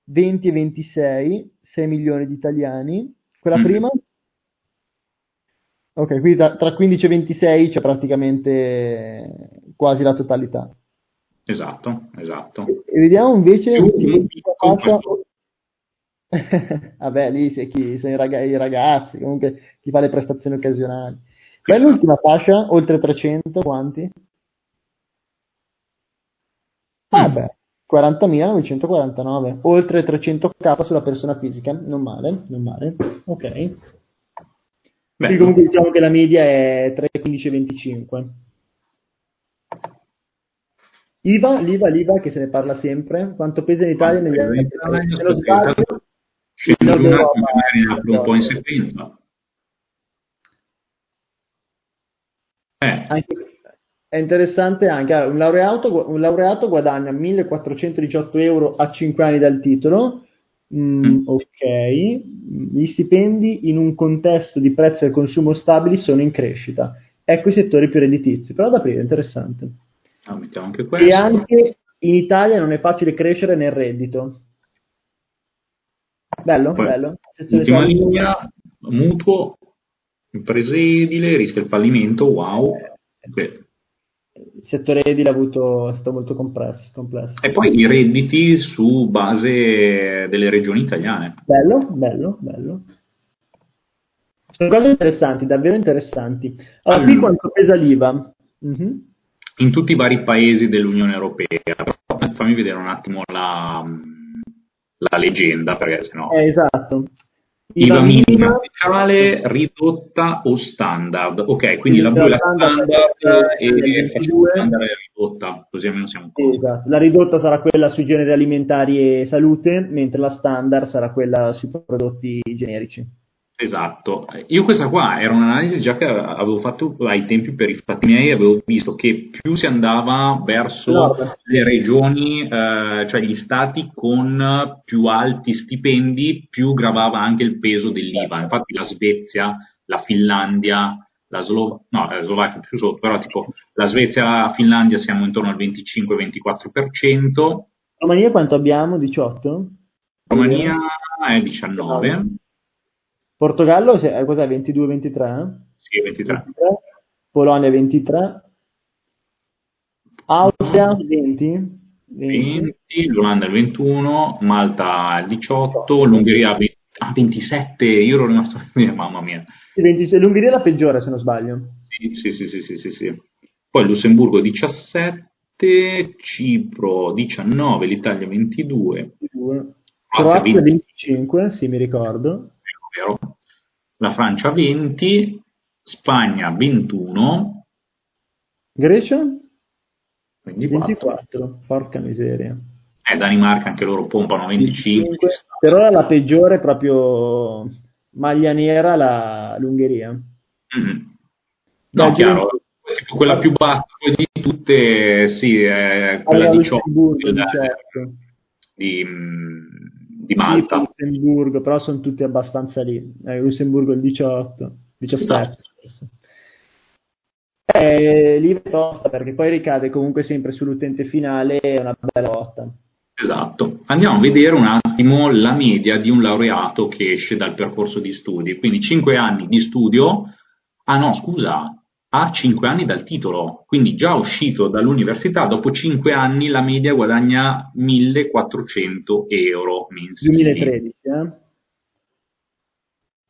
20 e 26, 6 milioni di italiani. Quella mm. prima? Ok, quindi tra, tra 15 e 26 c'è praticamente quasi la totalità. Esatto, esatto. E vediamo invece fascia. (laughs) Vabbè, lì c'è chi sono i, rag- i, ragazzi, comunque chi fa le prestazioni occasionali. È l'ultima fascia? Oltre 300, quanti? Vabbè, mm. 40.949, oltre 300k sulla persona fisica, non male, non male. Ok. Quindi comunque diciamo che la media è 3,15-25. IVA, l'IVA, l'IVA che se ne parla sempre, quanto pesa in Italia negli anni sbaglio un po' in sequenza. Eh. Anche, è interessante anche, un laureato, un laureato guadagna 1418 euro a 5 anni dal titolo, mm, mm. ok, gli stipendi in un contesto di prezzo e consumo stabili sono in crescita, ecco i settori più redditizi, però da aprire, interessante. Ah, mettiamo anche questo. E anche in Italia non è facile crescere nel reddito. Bello, Poi, bello. Ultima linea, mutuo, imprese edile, rischia il fallimento, wow. Eh, il settore edile ha avuto, è stato molto complesso, complesso. E poi i redditi su base delle regioni italiane. Bello, bello, bello. Sono cose interessanti, davvero interessanti. Allora, allora. qui quanto pesa l'IVA? Mm-hmm in tutti i vari paesi dell'Unione Europea. Fammi vedere un attimo la, la leggenda, perché sennò... Eh, esatto. IVA minima speciale ridotta o standard. Ok, quindi la blu è la standard, e facciamo standard e ridotta, così almeno siamo Esatto. La ridotta sarà quella sui generi alimentari e salute, mentre la standard sarà quella sui prodotti generici. Esatto, io questa qua era un'analisi già che avevo fatto ai tempi per i fatti miei, avevo visto che più si andava verso no, le regioni, eh, cioè gli stati con più alti stipendi, più gravava anche il peso dell'IVA. Infatti la Svezia, la Finlandia, la Slovacchia, no, la Slovacchia più sotto, però tipo la Svezia e la Finlandia siamo intorno al 25-24%. Romania quanto abbiamo? 18? Romania è 19. Portogallo eh, cos'è 22-23? Sì, 23. 23. Polonia 23. Austria 20. 20. 20, l'Olanda il 21, Malta il 18, l'Ungheria Ah, 27, io ero rimasto... (laughs) Mamma mia. 26, L'Ungheria è la peggiore, se non sbaglio. Sì, sì, sì, sì, sì, sì, sì. Poi Lussemburgo 17, Cipro 19, l'Italia 22. 22. Croazia 25, sì, mi ricordo. Vero. La Francia 20, Spagna 21. Grecia? 24. 24, porca miseria. Eh, Danimarca anche loro pompano 25. 25 per ora la peggiore è proprio maglia nera la, l'Ungheria. Mm-hmm. No, chiaro, quella più bassa di tutte, sì, è quella di 18 certo. di, di Malta. Lussemburgo, però sono tutti abbastanza lì. Eh, Lussemburgo il 18, 17. Esatto. Eh, lì è tosta perché poi ricade comunque sempre sull'utente finale, è una bella lotta. Esatto. Andiamo a vedere un attimo la media di un laureato che esce dal percorso di studi. Quindi 5 anni di studio. Ah no, scusa, ha 5 anni dal titolo, quindi già uscito dall'università, dopo 5 anni la media guadagna 1400 euro mensili. 2013, eh?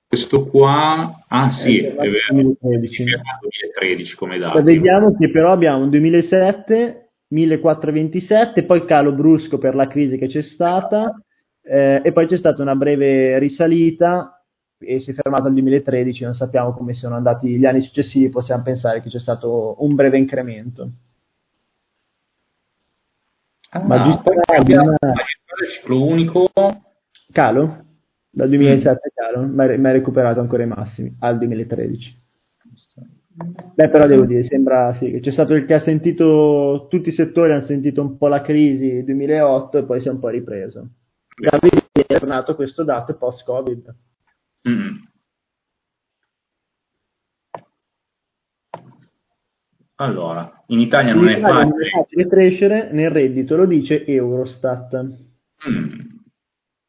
Questo qua, ah sì, è, è vero, 2013. 2013 come data. Cioè, vediamo che però abbiamo un 2007, 1427, poi calo brusco per la crisi che c'è stata, eh, e poi c'è stata una breve risalita e si è fermato al 2013, non sappiamo come siano andati gli anni successivi, possiamo pensare che c'è stato un breve incremento. Ah, magistrale, ciclo unico. Calo? Dal 2007 mm. calo, ma hai recuperato ancora i massimi, al 2013. Beh, però devo dire, sembra sì, che c'è stato il che ha sentito, tutti i settori hanno sentito un po' la crisi 2008 e poi si è un po' ripreso. Davide è tornato questo dato post-Covid. Mm. Allora, in Italia non, in Italia è, facile. non è facile crescere nel reddito, lo dice Eurostat. Mm.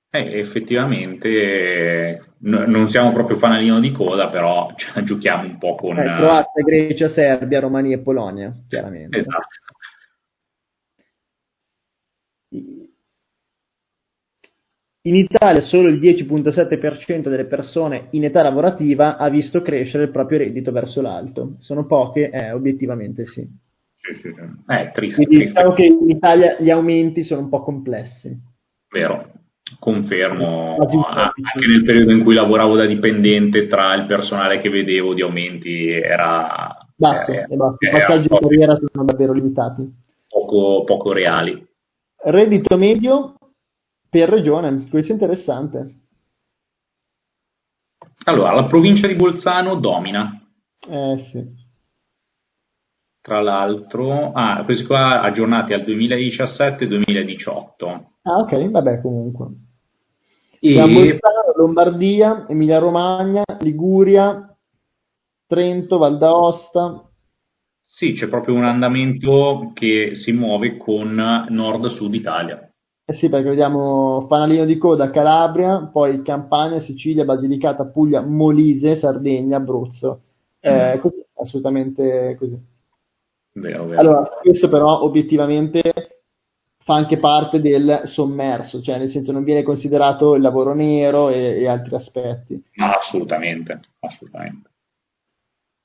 Eh, effettivamente no, non siamo proprio fanalino di coda, però (laughs) cioè, giochiamo un po' con... Eh, Croazia, Grecia, Serbia, Romania e Polonia, chiaramente. Esatto. In Italia solo il 10.7% delle persone in età lavorativa ha visto crescere il proprio reddito verso l'alto. Sono poche? Eh, obiettivamente sì. Sì, sì, sì. Eh, triste, Quindi triste. diciamo che in Italia gli aumenti sono un po' complessi. Vero, confermo. Anche nel periodo in cui lavoravo da dipendente, tra il personale che vedevo di aumenti era... Basso, eh, basso. I passaggi di carriera sono davvero limitati. Poco, poco reali. Reddito medio per regione, questo è interessante. Allora, la provincia di Bolzano domina. Eh sì. Tra l'altro, ah, questi qua aggiornati al 2017-2018. Ah, ok, vabbè, comunque. E... Bolzano, Lombardia, Emilia Romagna, Liguria, Trento, Val d'Aosta. Sì, c'è proprio un andamento che si muove con nord-sud Italia. Eh sì, perché vediamo fanalino di coda Calabria, poi Campania, Sicilia, Basilicata, Puglia, Molise, Sardegna, Abruzzo. Eh, mm. così, assolutamente così. Vero, vero. Allora, questo però obiettivamente fa anche parte del sommerso, cioè nel senso non viene considerato il lavoro nero e, e altri aspetti. No, assolutamente, assolutamente.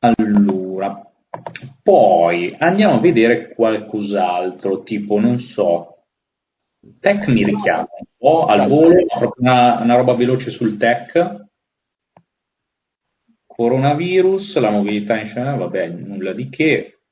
Allora, poi andiamo a vedere qualcos'altro, tipo, non so, Tech mi richiama un po' al volo, proprio una, una roba veloce sul tech. Coronavirus, la mobilità in scena, vabbè, nulla di che.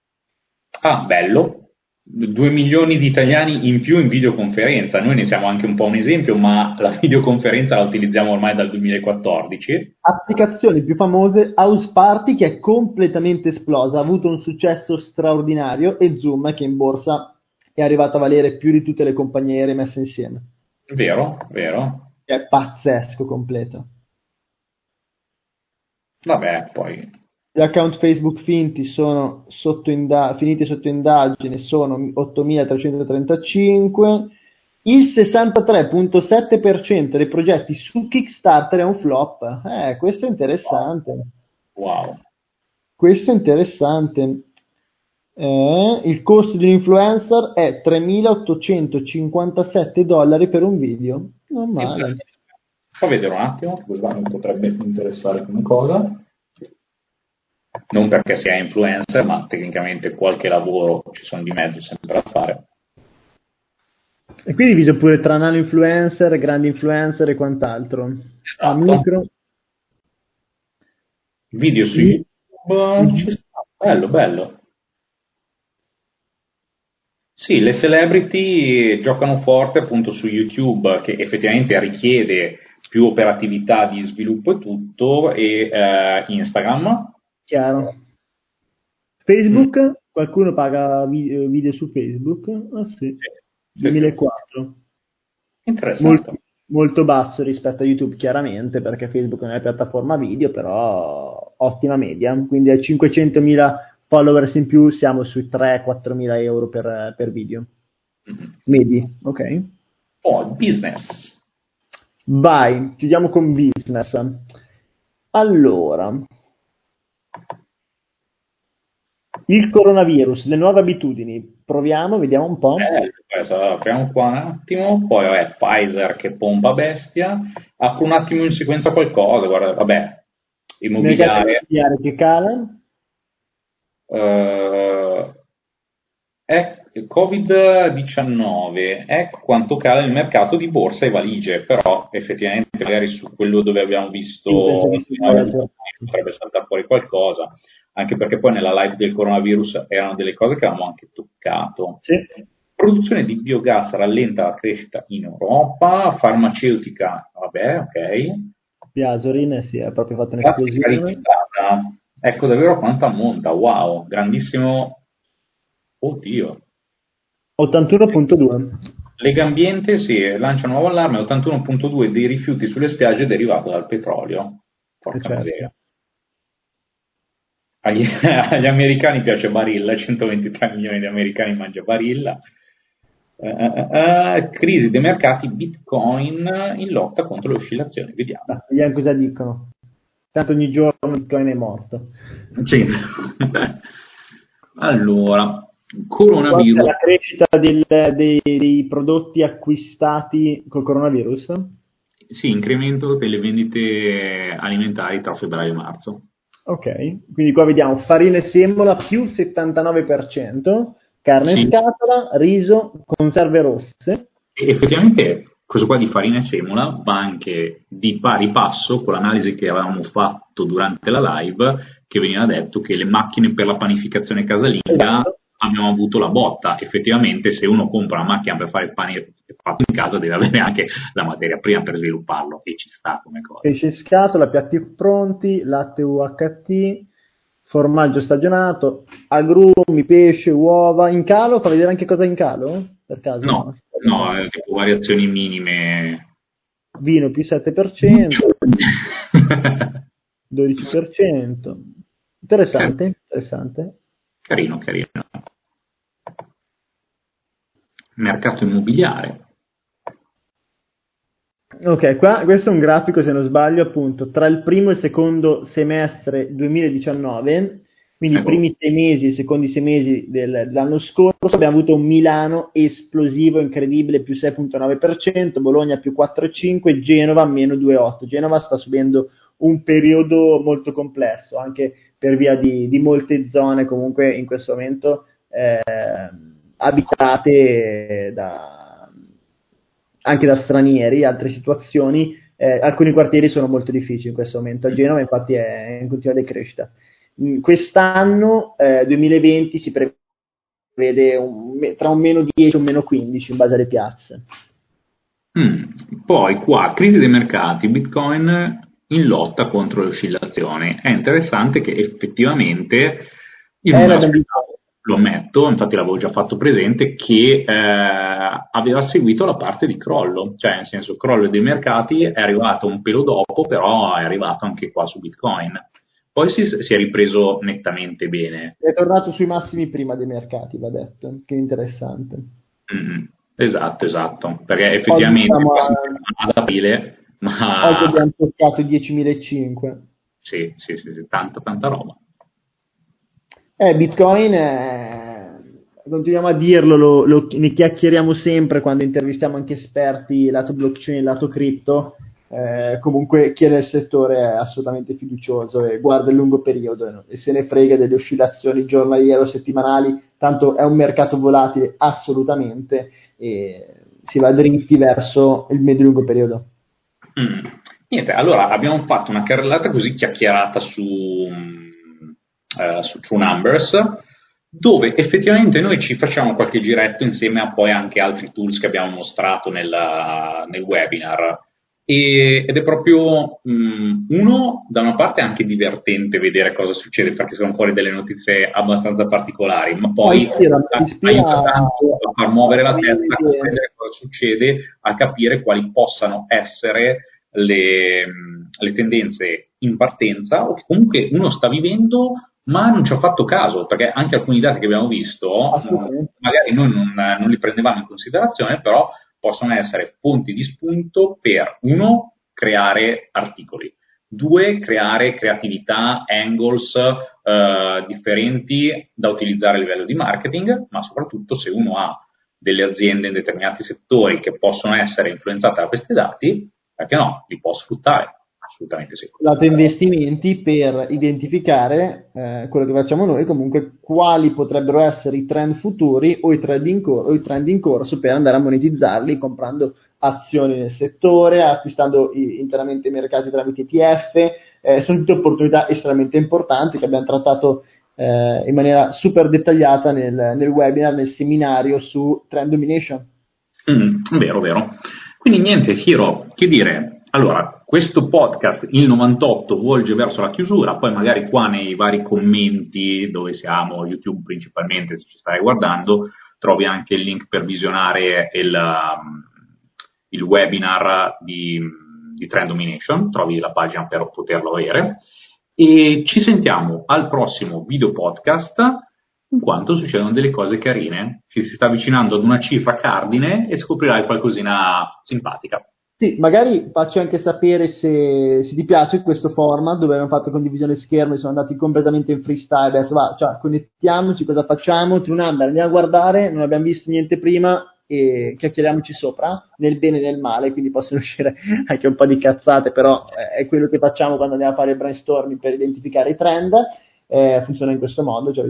Ah, bello, 2 milioni di italiani in più in videoconferenza. Noi ne siamo anche un po' un esempio, ma la videoconferenza la utilizziamo ormai dal 2014. Applicazioni più famose, House Party che è completamente esplosa, ha avuto un successo straordinario e Zoom che in borsa è arrivato a valere più di tutte le compagnie aeree messe insieme. Vero, vero. È pazzesco completo. Vabbè, poi... Gli account Facebook finti sono sotto inda- finiti sotto indagine sono 8.335. Il 63.7% dei progetti su Kickstarter è un flop. Eh, questo è interessante. Wow. Questo è interessante eh, il costo di un influencer è 3.857 dollari per un video. Non male. Fa vedere un attimo, che questo mi potrebbe interessare come cosa. Non perché sia influencer, ma tecnicamente qualche lavoro ci sono di mezzo sempre da fare. E qui diviso pure tra nano influencer, grandi influencer e quant'altro. Esatto. A micro. Video su sì. YouTube, ci sta, bello, bello. Sì, le celebrity giocano forte appunto su YouTube, che effettivamente richiede più operatività di sviluppo e tutto, e eh, Instagram. Chiaro. Facebook, mm. qualcuno paga video su Facebook? Ah sì, sì 2004. Interessante. Molto, molto basso rispetto a YouTube chiaramente, perché Facebook non è piattaforma video, però ottima media, quindi a 500.000 followers in più siamo sui 3-4 mila euro per, per video. Mm-hmm. Medi, ok? Poi oh, business. Vai, chiudiamo con business. Allora, il coronavirus, le nuove abitudini, proviamo, vediamo un po'. Eh, apriamo qua un attimo, poi vabbè, Pfizer che pompa bestia, apro un attimo in sequenza qualcosa, guarda, vabbè, immobiliare. immobiliare che cala Uh, è Covid-19, ecco quanto cala il mercato di borsa e valigie, però effettivamente magari su quello dove abbiamo visto potrebbe saltare fuori qualcosa, anche perché poi nella live del coronavirus erano delle cose che avevamo anche toccato. Sì. Produzione di biogas rallenta la crescita in Europa, farmaceutica, vabbè, ok. Biasorine si è proprio fatto un'esplosione. Ecco davvero quanto ammonta, wow, grandissimo, oddio. 81.2. Lega Ambiente si lancia un nuovo allarme 81.2 dei rifiuti sulle spiagge derivato dal petrolio. Porca certo. miseria. Agli, (laughs) agli, americani piace Barilla, 123 milioni di americani mangia Barilla. Uh, uh, uh, crisi dei mercati Bitcoin in lotta contro le oscillazioni. Vediamo. Vediamo cosa dicono. Tanto ogni giorno Bitcoin è morto. Sì. (laughs) allora, coronavirus. la crescita del, dei, dei, prodotti acquistati col coronavirus? Sì, incremento delle vendite alimentari tra febbraio e marzo. Ok, quindi qua vediamo farina e semola più 79%, carne sì. in scatola, riso, conserve rosse. E effettivamente questo qua di farina e semola va anche di pari passo con l'analisi che avevamo fatto durante la live, che veniva detto che le macchine per la panificazione casalinga esatto. abbiamo avuto la botta. Effettivamente, se uno compra una macchina per fare il pane fatto in casa, deve avere anche la materia prima per svilupparlo, e ci sta come cosa. Pesce scatola, piatti pronti, latte UHT, formaggio stagionato, agrumi, pesce, uova. In calo, fa vedere anche cosa è in calo? Per caso? No, no, no tipo variazioni minime. Vino più 7%, 12%. (laughs) Interessante, interessante. Carino, carino. Mercato immobiliare. Ok, qua questo è un grafico, se non sbaglio, appunto, tra il primo e il secondo semestre 2019, quindi ecco. i primi sei mesi i secondi sei mesi del, dell'anno scorso, abbiamo avuto un Milano esplosivo, incredibile, più 6,9%, Bologna più 4,5%, Genova meno 2,8%. Genova sta subendo un periodo molto complesso, anche per via di, di molte zone comunque in questo momento eh, abitate da anche da stranieri, altre situazioni, eh, alcuni quartieri sono molto difficili in questo momento. A Genova infatti è in continua decrescita. Mm, quest'anno, eh, 2020, si prevede un, tra un meno 10 e un meno 15 in base alle piazze. Mm. Poi qua, crisi dei mercati, Bitcoin in lotta contro le oscillazioni. È interessante che effettivamente io non lo ammetto, infatti l'avevo già fatto presente, che eh, aveva seguito la parte di crollo, cioè nel senso crollo dei mercati è arrivato un pelo dopo, però è arrivato anche qua su Bitcoin. Poi si, si è ripreso nettamente bene. È tornato sui massimi prima dei mercati, va detto, che interessante. Mm-hmm. Esatto, esatto, perché effettivamente diciamo, ad aprile, ma... Oggi abbiamo toccato 10.500. Sì, sì, sì, sì, tanta, tanta roba. Eh, Bitcoin, è... continuiamo a dirlo, lo, lo, ne chiacchieriamo sempre quando intervistiamo anche esperti lato blockchain, lato cripto. Eh, comunque chi è nel settore è assolutamente fiducioso e guarda il lungo periodo no? e se ne frega delle oscillazioni giornaliere o settimanali, tanto è un mercato volatile assolutamente e si va dritti verso il medio-lungo periodo. Mm. Niente, allora abbiamo fatto una carrellata così chiacchierata su, uh, su True Numbers dove effettivamente noi ci facciamo qualche giretto insieme a poi anche altri tools che abbiamo mostrato nella, nel webinar. E, ed è proprio mh, uno, da una parte anche divertente vedere cosa succede perché sono fuori delle notizie abbastanza particolari, ma poi ispira, aiuta tanto a far muovere la testa, a capire cosa succede, a capire quali possano essere le, le tendenze in partenza o che comunque uno sta vivendo ma non ci ho fatto caso perché anche alcuni dati che abbiamo visto magari noi non, non, li prendevamo in considerazione, però possono essere fonti di spunto per uno, creare articoli, due, creare creatività, angles eh, differenti da utilizzare a livello di marketing, ma soprattutto se uno ha delle aziende in determinati settori che possono essere influenzate da questi dati, perché no, li può sfruttare assolutamente sì. Lato investimenti per identificare eh, quello che facciamo noi, comunque quali potrebbero essere i trend futuri o i trend, in cor- o i trend in corso per andare a monetizzarli comprando azioni nel settore, acquistando i- interamente i mercati tramite ETF, eh, sono tutte opportunità estremamente importanti che abbiamo trattato eh, in maniera super dettagliata nel, nel, webinar, nel seminario su Trend Domination. Mm, vero, vero. Quindi niente, Hiro, che dire? Allora, questo podcast, il 98, volge verso la chiusura, poi magari qua nei vari commenti dove siamo, YouTube principalmente, se ci stai guardando, trovi anche il link per visionare il, um, il webinar di, di Trend Domination, trovi la pagina per poterlo avere. E ci sentiamo al prossimo video podcast in quanto succedono delle cose carine. Ci si sta avvicinando ad una cifra cardine e scoprirai qualcosina simpatica. Sì, magari faccio anche sapere se, se, ti piace questo format dove abbiamo fatto condivisione schermo e siamo andati completamente in freestyle, ho detto va, cioè, connettiamoci, cosa facciamo, True Number, andiamo a guardare, non abbiamo visto niente prima e chiacchieriamoci sopra, nel bene e nel male, quindi possono (laughs) uscire anche un po' di cazzate, però è quello che facciamo quando andiamo a fare il brainstorming per identificare i trend, eh, funziona in questo modo, cioè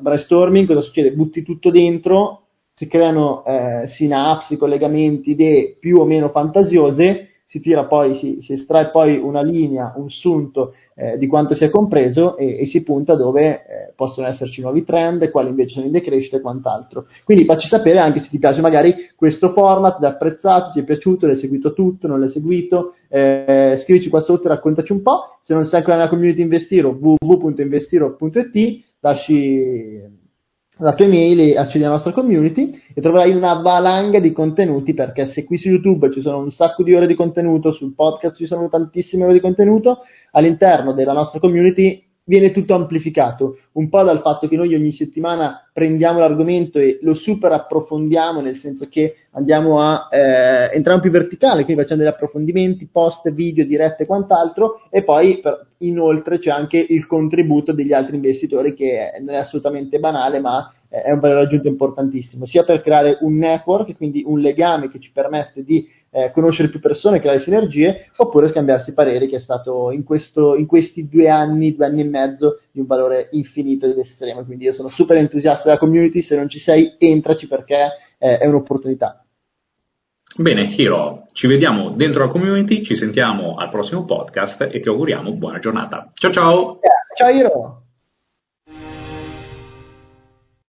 brainstorming, cosa succede? Butti tutto dentro si creano eh, sinapsi, collegamenti, idee più o meno fantasiose, si tira poi, si, si estrae poi una linea, un sunto eh, di quanto si è compreso e, e si punta dove eh, possono esserci nuovi trend, quali invece sono in decrescita e quant'altro. Quindi facci sapere anche se ti piace magari questo format, ti apprezzato, ti è piaciuto, l'hai seguito tutto, non l'hai seguito, eh, scrivici qua sotto raccontaci un po'. Se non sei ancora nella community Investiro, www.investiro.it, lasci la tua email e accedi alla nostra community e troverai una valanga di contenuti perché se qui su YouTube ci sono un sacco di ore di contenuto, sul podcast ci sono tantissime ore di contenuto, all'interno della nostra community viene tutto amplificato, un po' dal fatto che noi ogni settimana prendiamo l'argomento e lo super approfondiamo, nel senso che andiamo a eh, entrare più verticale, quindi facciamo degli approfondimenti, post, video, dirette e quant'altro, e poi per, inoltre c'è anche il contributo degli altri investitori che non è assolutamente banale, ma è un valore aggiunto importantissimo, sia per creare un network, quindi un legame che ci permette di eh, conoscere più persone, creare sinergie, oppure scambiarsi pareri, che è stato in, questo, in, questi due anni, due anni e mezzo, di un valore infinito ed estremo. Quindi io sono super entusiasta della community, se non ci sei, entraci perché eh, è un'opportunità. Bene, Hiro, ci vediamo dentro la community, ci sentiamo al prossimo podcast e ti auguriamo buona giornata. Ciao ciao! Ciao Hiro!